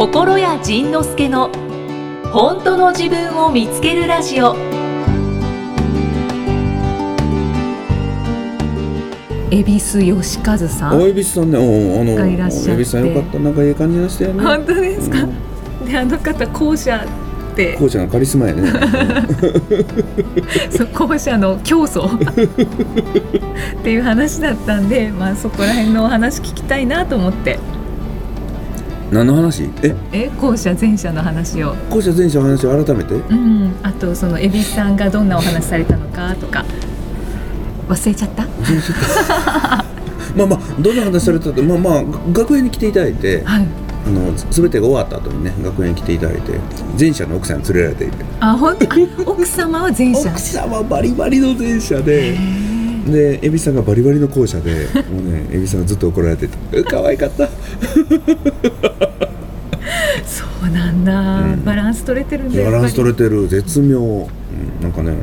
心谷仁之助の本当の自分を見つけるラジオ。恵比寿義和さんお恵比寿さんね。おあのがいらっしゃって。恵比寿さんよかった。なんかいい感じでしたよね。本当ですか、うん。であの方校舎って。こうちゃんのカリスマやね。そう校舎の教祖っていう話だったんで、まあ、そこら辺のお話聞きたいなと思って何の話？え？え校舎前者の話を。校舎前者の話を改めて？うん。あとその恵比寿さんがどんなお話されたのかとか。忘れちゃった？まあまあどんな話されたってまあまあ学園に来ていただいてはい。あの全てが終わった後にね学園に来ていただいて前者の奥さんに連れられていて。あ本当あ奥様は前者。奥様はバリバリの前者へでーで恵比寿さんがバリバリの後者で もうね恵比寿さんがずっと怒られててう可愛かった。そうなんだ、うん。バランス取れてるんだバランス取れれてる。絶妙、うん、なんかね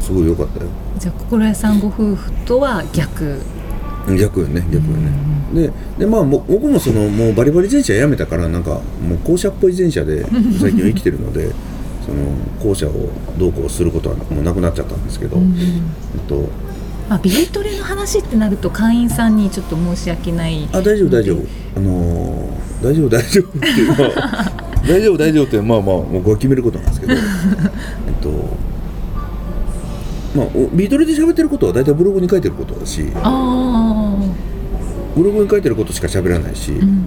すごい良かったよ。じゃあ心屋さんご夫婦とは逆。逆よね逆よね、ででまあも僕もそのもうバリバリ前者やめたからなんかもう校舎っぽい前者で最近は生きてるので その校舎をどうこうすることはもうなくなっちゃったんですけど、うんえっとまあ、ビートレの話ってなると会員さんにちょっと申し訳ない。あ大丈夫大丈夫。あのー大丈夫大丈夫っていうのは 大丈夫大丈夫ってまあまあ僕は決めることなんですけど えっとまあおビートレで喋ってることは大体ブログに書いてることだしあブログに書いてることしか喋らないし、あ、うん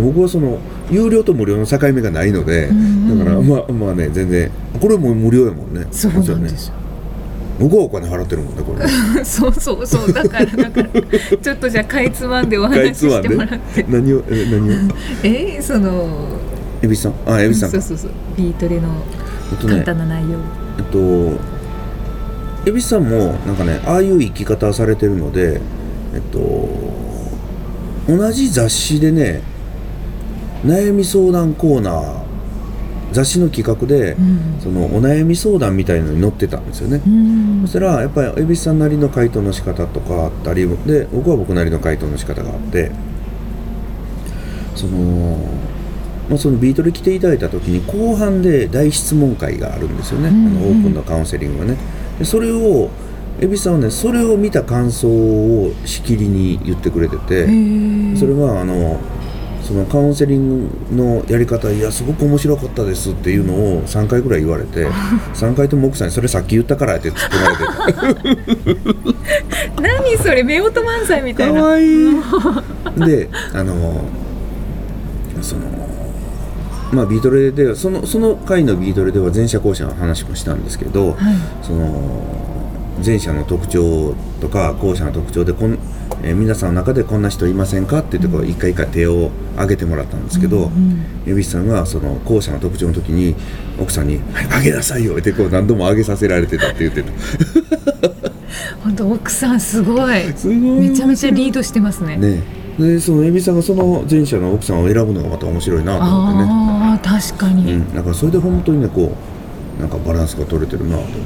僕はその有料と無料の境目がないので、うんだからまあまあね全然これも無料やもんね。そうなんですよ、僕はお金払ってるもんねこれ。ね そうそうそう。だからだからちょっとじゃあかいつまんでお話ししてもらって。何をえ何を？えその恵比寿さん。あ恵比寿さんか。そうそうそう。ビートレの簡えっとね単な内容、えっと恵比寿さんもなんかねああいう生き方されてるのでえっと同じ雑誌でね悩み相談コーナー雑誌の企画で、うん。そのお悩み相談みたいのに載ってたんですよね、うん。そしたらやっぱり蛭子さんなりの回答の仕方とかあったりで僕は僕なりの回答の仕方があってその,、まあ、そのビートで来ていただいた時に後半で大質問会があるんですよね、うんうん。あのオープンのカウンセリングがね。でそれを蛭子さんはねそれを見た感想をしきりに言ってくれてて、それはあのそのカウンセリングのやり方いやすごく面白かったですっていうのを3回ぐらい言われて 3回とも奥さんにそれさっき言ったからって突っ込まれて 何それ夫婦漫才みたいな。かわいい。であのそのまあビートレではそのその回のビートレでは前者後者の話もしたんですけど、はい。その前者の特徴とか後者の特徴でこん、えー皆さんの中でこんな人いませんか？って言ってこう一回一回手を挙げてもらったんですけど、うん蛭子さんがその後者の特徴の時に奥さんに「はい上げなさいよ」ってこう何度も上げさせられてたって言ってた。本当奥さんすごい。すごい。めちゃめちゃリードしてますね。ね。でその蛭子さんがその前者の奥さんを選ぶのがまた面白いなと思ってね。ああ確かに、うん、だからそれで本当にねこうなんかバランスが取れてるなと思って、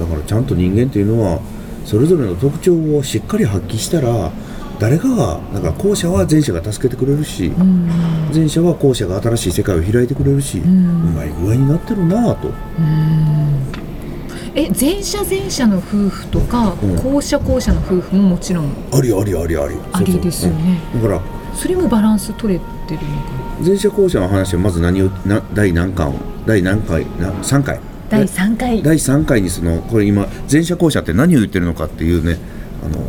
だからちゃんと人間っていうのはそれぞれの特徴をしっかり発揮したら誰かがだから後者は前者が助けてくれるし、うん。前者は後者が新しい世界を開いてくれるし、うん。まい具合になってるなと。え前者前者の夫婦とか、うん。後者後者の夫婦ももちろん。ありありありあり。ありですよね。だからそれもバランス取れてるのか。な前者後者の話はまず何をな第何巻を第何回な3回第3回。第3回にそのこれ今前者後者って何を言ってるのかっていうねあの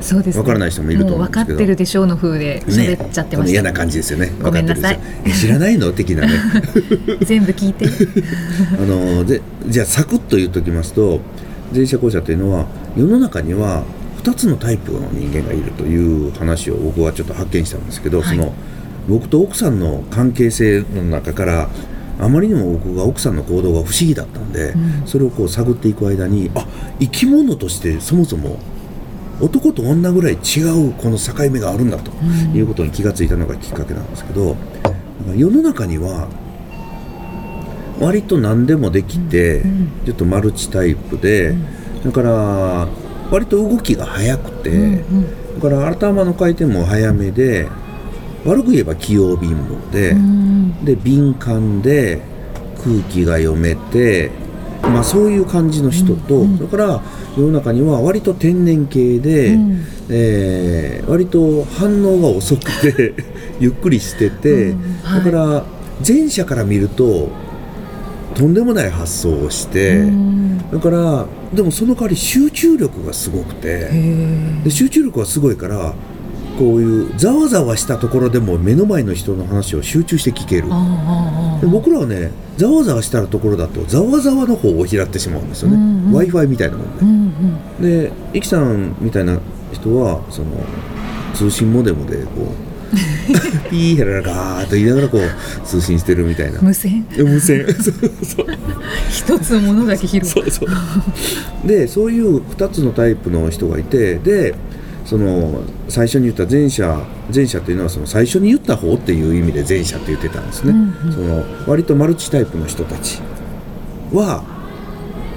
そうです、ね、わからない人もいると分かってるでしょうの風で喋っちゃってました、この嫌な感じですよね。ごめんなさい。知らないの？的なね。全部聞いて。あのでじゃあサクッと言っときますと前者後者というのは世の中には2つのタイプの人間がいるという話を僕はちょっと発見したんですけど、はい。その僕と奥さんの関係性の中からあまりにも僕が奥さんの行動が不思議だったんで、うん。それをこう探っていく間にあ生き物としてそもそも男と女ぐらい違うこの境目があるんだとうん。いうことに気がついたのがきっかけなんですけど世の中には割と何でもできて、うん。ちょっとマルチタイプで、だから割と動きが速くて、うんうん。だから頭の回転も早めで悪く言えば器用貧乏で、うん。で敏感で空気が読めて、まあ、そういう感じの人と、うん。うんそれから世の中には割と天然系で、うん。えー割と反応が遅くて ゆっくりしてて、うん。はい。だから前者から見るととんでもない発想をして、うん。だからでもその代わり集中力がすごくて。へで集中力がすごいからこういうざわざわしたところでも目の前の人の話を集中して聞ける。で僕らはねざわざわしたところだとざわざわの方を拾ってしまうんですよね、うんうん。w i f i みたいなもんうんで、うん。でイキさんみたいな人はその通信モデムでこう ピーヘララガーと言いながらこう通信してるみたいな。無線。無線。そうそう。一つのものだけ拾うそうそう。でそういう2つのタイプの人がいてでその最初に言った前者前者っていうのはその最初に言った方っていう意味で前者って言ってたんですね、うんうん。その割とマルチタイプの人たちは、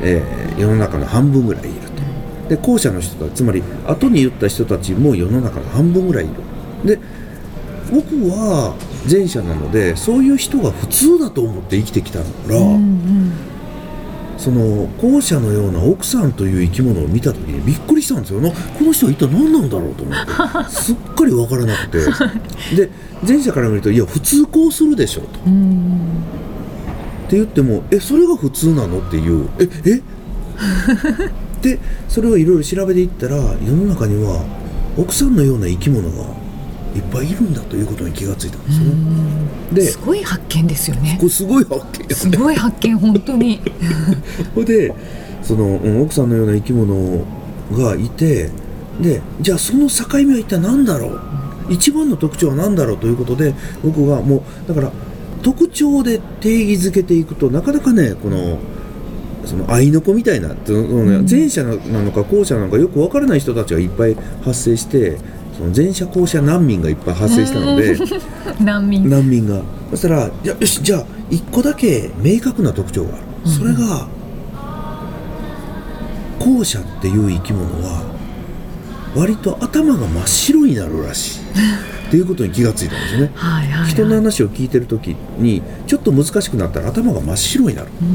えー世の中の半分ぐらいいると。で後者の人たちつまり後に言った人たちも世の中の半分ぐらいいる。で僕は前者なのでそういう人が普通だと思って生きてきたから、うんうんその後者のような奥さんという生き物を見た時にびっくりしたんですよ。なこの人は一体何なんだろうと思って。すっかり分からなくて。で前者から見るといや普通こうするでしょと。っうん。て言ってもえそれが普通なのっていう。ええ？でそれをいろいろ調べていったら世の中には奥さんのような生き物がいっぱいいるんだということに気がついたんですよね。ですごい発見ですよね。すごい発見ね。すごい発見本当に。ほいでその、うん奥さんのような生き物がいてでじゃあその境目は一体何だろう？一番の特徴は何だろうということで僕はもうだから特徴で定義づけていくとなかなかねこのその愛の子みたいなうん。前者なのか後者なのかよく分からない人たちがいっぱい発生してその前者後者難民がいっぱい発生したので。難民。難民が。そしたらよしじゃあ一個だけ明確な特徴がある、うん。それが後者っていう生き物は割と頭が真っ白になるらしい。っていうことに気がついたんですよね。はいはい、はい、人の話を聞いてる時にちょっと難しくなったら頭が真っ白になる。う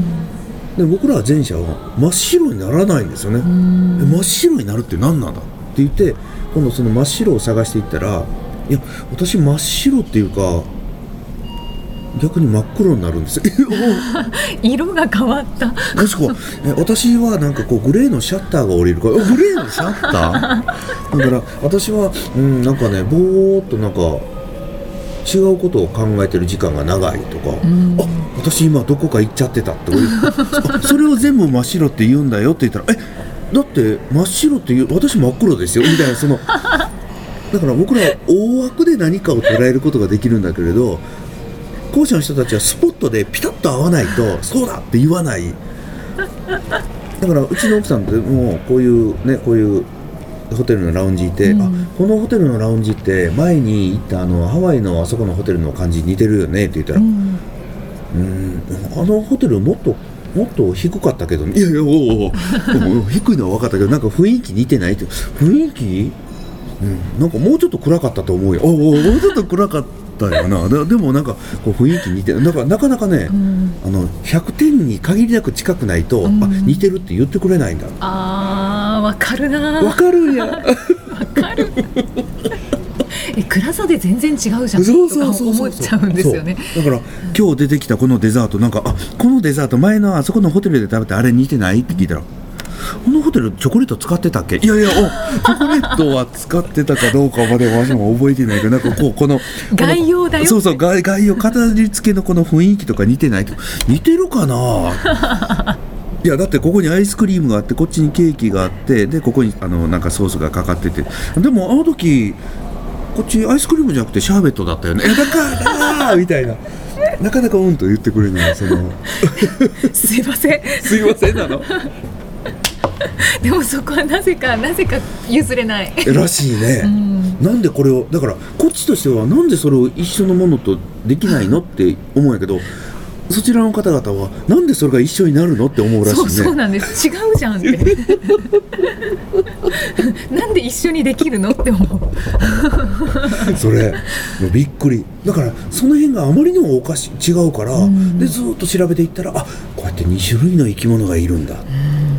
ん。で僕らは前者は真っ白にならないんですよね、真っ白になるって何なんだ？って言って今度その真っ白を探していったらいや私真っ白っていうか逆に真っ黒になるんです。よ 色が変わった。もしくはえ私はなんかこうグレーのシャッターが降りるからえグレーのシャッター？だから私はうんなんかねぼーっとなんか違うことを考えてる時間が長いとか、うん。あ私今どこか行っちゃってたって それを全部真っ白って言うんだよって言ったらえだって真っ白って言う私真っ黒ですよ。みたいなその だから僕らは大枠で何かを捉えることができるんだけれど後者の人たちはスポットでピタッと合わないとそうだって言わない。だからうちの奥さんってもうこういうねこういうホテルのラウンジいて、うん。あこのホテルのラウンジって前に行ったあのハワイのあそこのホテルの感じ似てるよねって言ったら、うん。うんあのホテルもっともっと低かったけど、いやいやおうお低いのは分かったけどなんか雰囲気似てないって雰囲気、うん、なんかもうちょっと暗かったと思うよ。おうおうもうちょっと暗かったよな。ででもなんかこう雰囲気似てる。だからなかなかね、うん。あの100点に限りなく近くないと、うん。あ似てるって言ってくれないんだ。あーわかるなわかるや。ん わかるえ暗さで全然違うじゃんそうそう思っちゃうんですよね。だから今日出てきたこのデザートなんかあこのデザート前のあそこのホテルで食べたあれ似てない？って聞いたらこのホテルチョコレート使ってたっけ？いやいやおチョコレートは使ってたかどうかまでは私も覚えてないけどなんかこうこのこの概要だよそうそう概概要飾り付けのこの雰囲気とか似てないと。似てるかな？いやだってここにアイスクリームがあってこっちにケーキがあってでここにあのなんかソースがかかってて。でもあの時こっちアイスクリームじゃなくてシャーベットだったよね。えだからみたいな。なかなかうんと言ってくれないその。すいません。すいませんなの？でもそこはなぜかなぜか譲れない。らしいね、うん。なんでこれをだからこっちとしてはなんでそれを一緒のものとできないのって思うんやけどそちらの方々はなんでそれが一緒になるのって思うらしいね。そうそうなんです。違うじゃんって。なんで一緒にできるのって思う。それびっくり。だからその辺があまりにもおかし違うから、ん。でずっと調べていったらあこうやって2種類の生き物がいるんだ、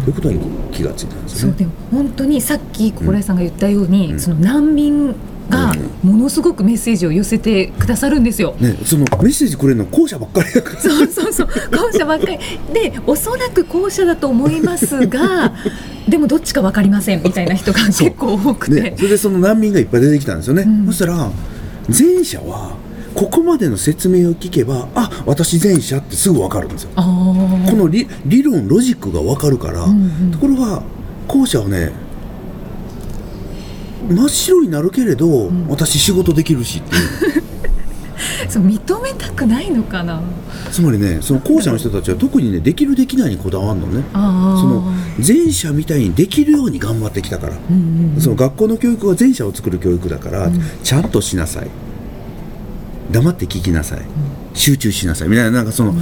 ということに気がついたんですよね。そうでも本当にさっき心屋さんが言ったように、うん。その難民がものすごくメッセージを寄せてくださるんですよ。ね、そのメッセージくれるのは後者ばっかりだから。そうそうそう。後者ばっかり。でおそらく後者だと思いますが でもどっちか分かりませんみたいな人が結構多くて、ね、それでその難民がいっぱい出てきたんですよね、うん。そしたら前者はここまでの説明を聞けばあ私前者ってすぐ分かるんですよ。この理理論ロジックが分かるから、うんうん。ところが後者はね真っ白になるけれど、ん。私仕事できるしっていう。そう認めたくないのかな。つまりねその後者の人たちは特にねできるできないにこだわるのね。その前者みたいにできるように頑張ってきたから、うんうんうん。その学校の教育は前者を作る教育だから、うん。ちゃんとしなさい。黙って聞きなさい、集中しなさい。みたいななんかその、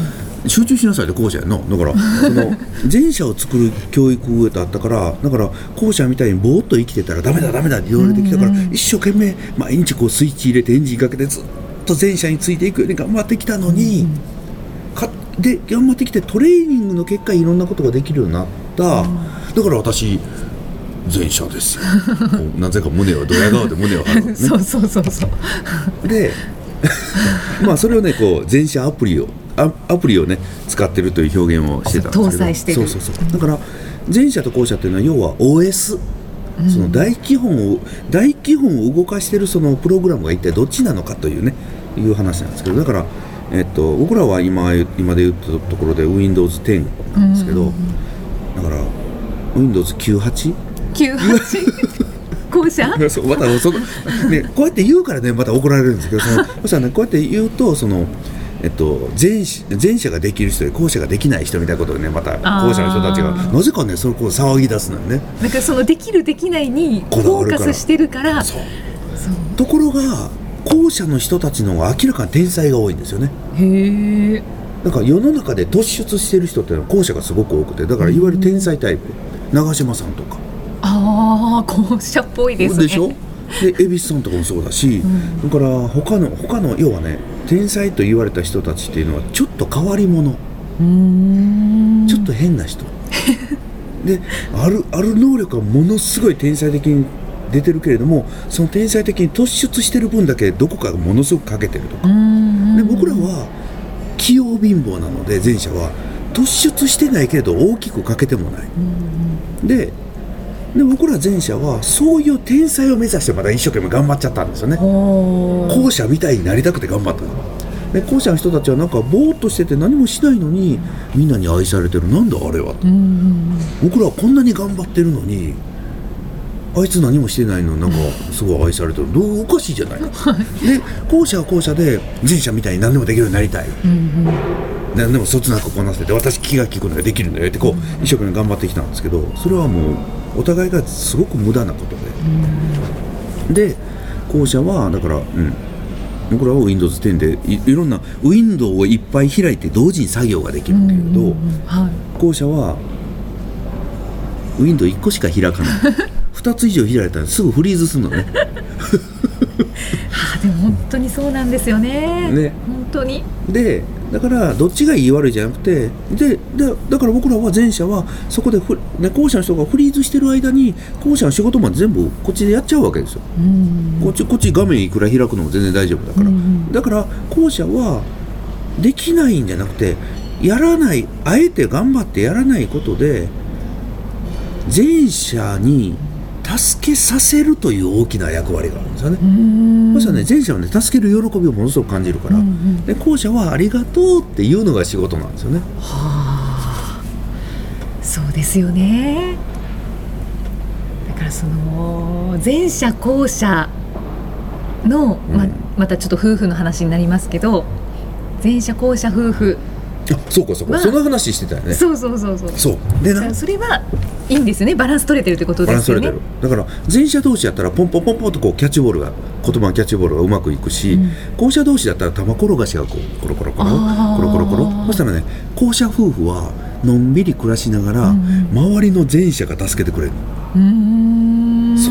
集中しなさいって後者やの。だからその 前者を作る教育だったからだから後者みたいにぼーっと生きてたらダメだダメだって言われてきたから、一生懸命毎日こうスイッチ入れてエンジンかけてずっと前者についていくように頑張ってきたのに、かで頑張ってきてトレーニングの結果いろんなことができるようになった、だから私前者ですよ。なぜか胸をドヤ顔で胸を張るのね。そうそうそうそう。で まあそれをねこう前者アプリをアアプリをね使ってるという表現をしてたんですけど。搭載してる。そうそうそう。だから前者と後者っていうのは要は OS その大基本を大基本を動かしてるそのプログラムが一体どっちなのかというねいう話なんですけど。だから、えっと、僕らは今今で言ったところで Windows10 なんですけど、だから Windows98 98後者そうまたその、ね、こうやって言うからねまた怒られるんですけどそのそしたらねこうやって言うとその、えっと、前者前者ができる人で後者ができない人みたいなことでねまた後者の人たちがなぜかねそれこう騒ぎ出すのよね。なんかそのできるできないにフォーカスしてるからところが後者の人たちの方が明らかに天才が多いんですよね。へえなんか世の中で突出してる人っていうのは後者がすごく多くてだからいわゆる天才タイプ。長嶋さんとかああ後者っぽいですね。しょ？で蛭子さんとかもそうだし、ん。だから他の他の要はね天才と言われた人たちっていうのはちょっと変わり者、ちょっと変な人。であるある能力がものすごい天才的に出てるけれどもその天才的に突出してる分だけどこかがものすごく欠けてるとか。で僕らは器用貧乏なので前者は突出してないけれど大きく欠けてもない。でで僕ら前者はそういう天才を目指してまた一生懸命頑張っちゃったんですよね。後者みたいになりたくて頑張ったの。で後者の人たちはなんかぼーっとしてて何もしないのにみんなに愛されてる。なんだあれはと。僕らはこんなに頑張ってるのにあいつ何もしてないのになんか すごい愛されてる。どうおかしいじゃないかで 後者は後者で前者みたいに何でもできるようになりたい。うんうん。何でもそつなくこなせて私気が利くのができるんだよってこう一生懸命頑張ってきたんですけどそれはもうお互いがすごく無駄なことで、で後者はだからうん。僕らは Windows10 でいいろんなウィンドウをいっぱい開いて同時に作業ができるけれど、うんうんうんはい。後者はウィンドウ1個しか開かない。2つ以上開いたらすぐフリーズするのね。あでも本当にそうなんですよね。ね。本当に。でだからどっちがいい悪いじゃなくてででだから僕らは前者はそこでフ、ね、後者の人がフリーズしてる間に後者の仕事まで全部こっちでやっちゃうわけですよ。うん。こっちこっち画面いくら開くのも全然大丈夫だから、だから後者はできないんじゃなくてやらないあえて頑張ってやらないことで前者に助けさせるという大きな役割があるんですよね、うん。そしたらね。前者はね助ける喜びをものすごく感じるから、うんうんで後者はありがとうっていうのが仕事なんですよね。はあ。そうですよね。だからその前者後者の、まうん。またちょっと夫婦の話になりますけど前者後者夫婦あそうかそうか。まあ。その話してたよね。そうそうそうそう。そう。でな。それはいいんですよね。バランス取れてるってことバランスですよね取れてる。だから前者同士やったらポンポンポンポンとこうキャッチボールが言葉のキャッチボールがうまくいくし、うん。後者同士だったら玉転がしがこうコロコロコロコロコロコロそしたらね後者夫婦はのんびり暮らしながら、うん周りの前者が助けてくれる、うーん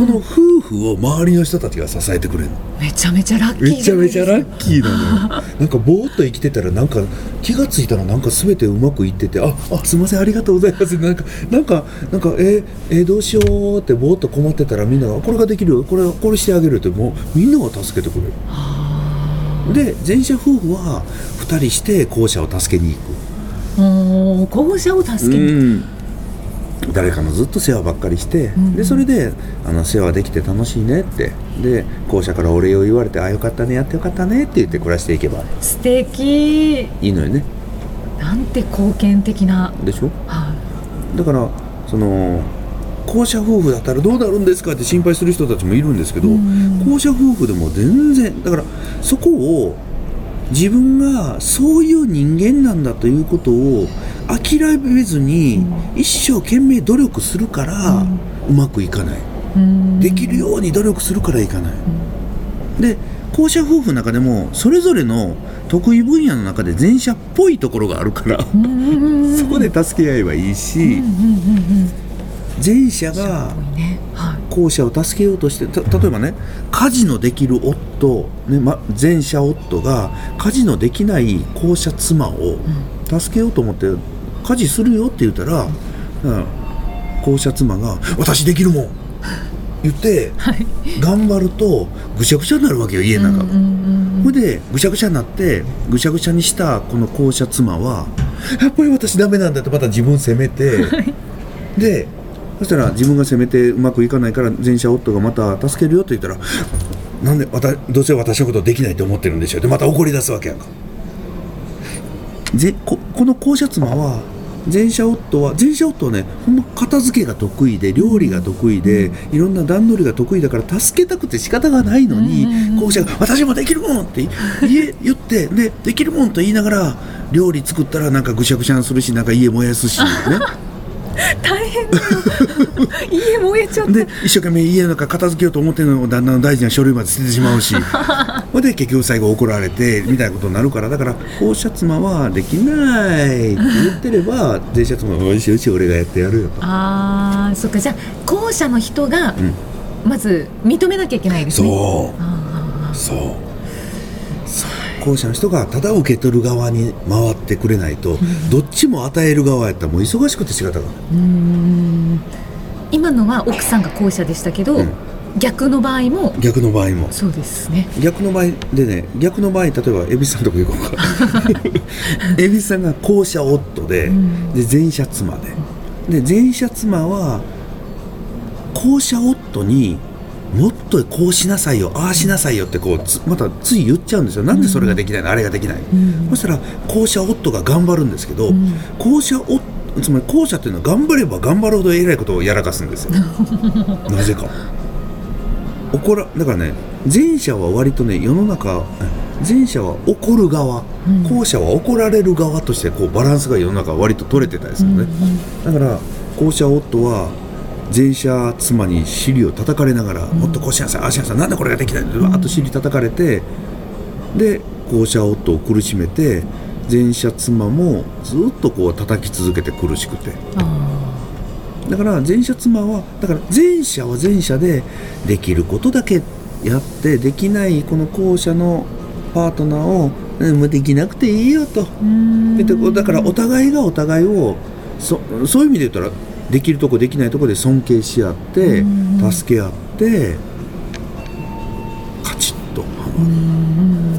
その夫婦を周りの人たちが支えてくれるめちゃめちゃラッキーめちゃめちゃラッッキーなのよ。なんかぼーっと生きてたらなんか気がついたらなんか全てうまくいっててああすいませんありがとうございます。なんかなんかなんかえーえーどうしようってぼーっと困ってたらみんながこれができるよ。これこれしてあげるってもうみんなが助けてくれる。で前者夫婦は2人して後者を助けに行く。後者を助けに、うん誰かのずっと世話ばっかりして、ん。でそれであの世話できて楽しいねって。で後者からお礼を言われてあよかったねやってよかったねって言って暮らしていけば素敵。いいのよね。なんて貢献的な、でしょ？はだからその後者夫婦だったらどうなるんですか？って心配する人たちもいるんですけど、うん。後者夫婦でも全然だからそこを自分がそういう人間なんだということを諦めずに一生懸命努力するからうまくいかない、できるように努力するからいかない、で後者夫婦の中でもそれぞれの得意分野の中で前者っぽいところがあるから、うんうんうんうん。そこで助け合えばいいし、うんうんうんうん前者が後者を助けようとしてた例えばね家事のできる夫、ねま、前者夫が家事のできない後者妻を助けようと思って家事するよって言ったら、うん。後者妻が「私できるもん!」言ってはい。頑張るとぐしゃぐしゃになるわけよ家の中。が。それでぐしゃぐしゃになってぐしゃぐしゃにしたこの後者妻はやっぱり私ダメなんだってまた自分責めて、でそしたら自分が責めてうまくいかないから前者夫がまた助けるよと言ったらなんでどうせ私のことできないと思ってるんでしょでまた怒り出すわけやんかぜここの後者妻は前者夫は前者夫はねほんま片付けが得意で料理が得意で、いろんな段取りが得意だから助けたくて仕方がないのに、うんうんうん。後者が「私もできるもん!」って言え言ってでできるもんと言いながら料理作ったらなんかぐしゃぐしゃにするしなんか家燃やすしね。大変で一生懸命家の中片付けようと思ってるのを旦那の大事な書類まで捨ててしまうし。ほんで結局最後怒られてみたいなことになるからだから後者妻はできないって言ってれば前者妻はよしよし俺がやってやるよと。あーそっか。じゃあ後者の人がうん。まず認めなきゃいけないですね。そう。そう。後者の人がただ受け取る側に回ってくれないと、どっちも与える側やったらもう忙しくて仕方がない。今のは奥さんが後者でしたけど、うん。逆の場合も逆の場合も。そうですね。逆の場合でね逆の場合例えば蛭子さんのとこ行こうか。蛭子さんが後者夫で,、ん。で前者妻で。で前者妻は後者夫にもっとこうしなさいよああしなさいよってこうつまたつい言っちゃうんですよ。なんでそれができないの、あれができない、ん。そしたら後者夫が頑張るんですけど、ん。後者夫つまり後者っていうのは頑張れば頑張るほどえらいことをやらかすんですよ。なぜか。怒らだからね前者は割とね世の中前者は怒る側、うん。後者は怒られる側としてこうバランスが世の中は割と取れてたりするのね、だから後者夫は前者妻に尻を叩かれながら、もっとこうしなさいああしなさいなんでこれができないのわーっと尻叩かれてで後者夫を苦しめて前者妻もずっとこう叩き続けて苦しくて。あだから前者妻はだから前者は前者でできることだけやってできないこの後者のパートナーをできなくていいよと。だからお互いがお互いをそそういう意味で言ったらできるとこできないとこで尊敬し合ってうん。助け合ってカチッと。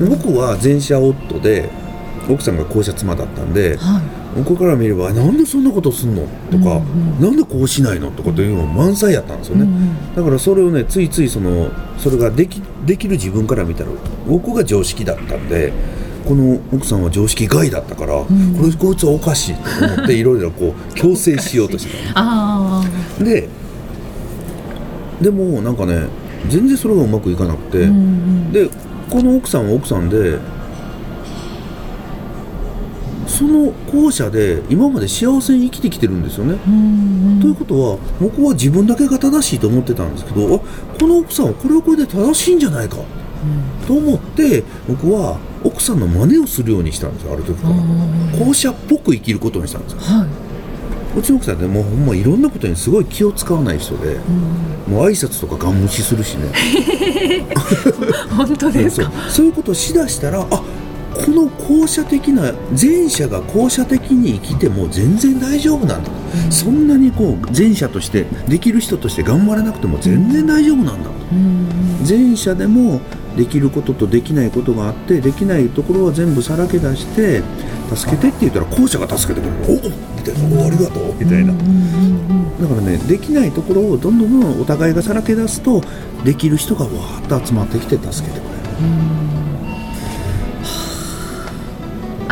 僕は前者夫で奥さんが後者妻だったんではい。僕から見ればなんでそんなことすんの？とか、うんうんなんでこうしないの？とかというのが満載やったんですよね、うんうん。だからそれをねついついそのそれができできる自分から見たら僕が常識だったんでこの奥さんは常識外だったから、ん。これこいつはおかしいと思っていろいろこう 強制しようとしてたあのででもなんかね全然それがうまくいかなくて、あ、うんうん、でこの奥さんは奥さんでその後者で今まで幸せに生きてきてるんですよね。うんということは僕は自分だけが正しいと思ってたんですけどあこの奥さんはこれはこれで正しいんじゃないか。と思って僕は奥さんの真似をするようにしたんですよある時から。は後者っぽく生きることにしたんですよ。い、うちの奥さんねもうほんまいろんなことにすごい気を使わない人でうん、もう挨拶とかガン無視するしね。本当です そうかそういうことをしだしたらあこの後者的な前者が後者的に生きても全然大丈夫なんだ、そんなにこう前者としてできる人として頑張らなくても全然大丈夫なんだ、うん前者でもできることとできないことがあってできないところは全部さらけ出して助けてって言ったら後者が助けてくれるおおみたいな。おありがとう。みたいな。だからねできないところをどんどんどんどんお互いがさらけ出すとできる人がわーっと集まってきて助けてくれる。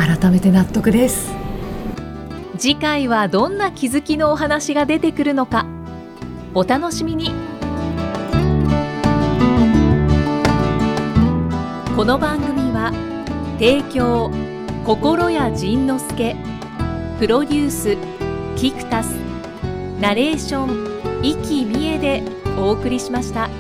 改めて納得です。次回はどんな気づきのお話が出てくるのか。お楽しみに。この番組は提供心谷仁之助プロデュースキクタスナレーション生きみえでお送りしました。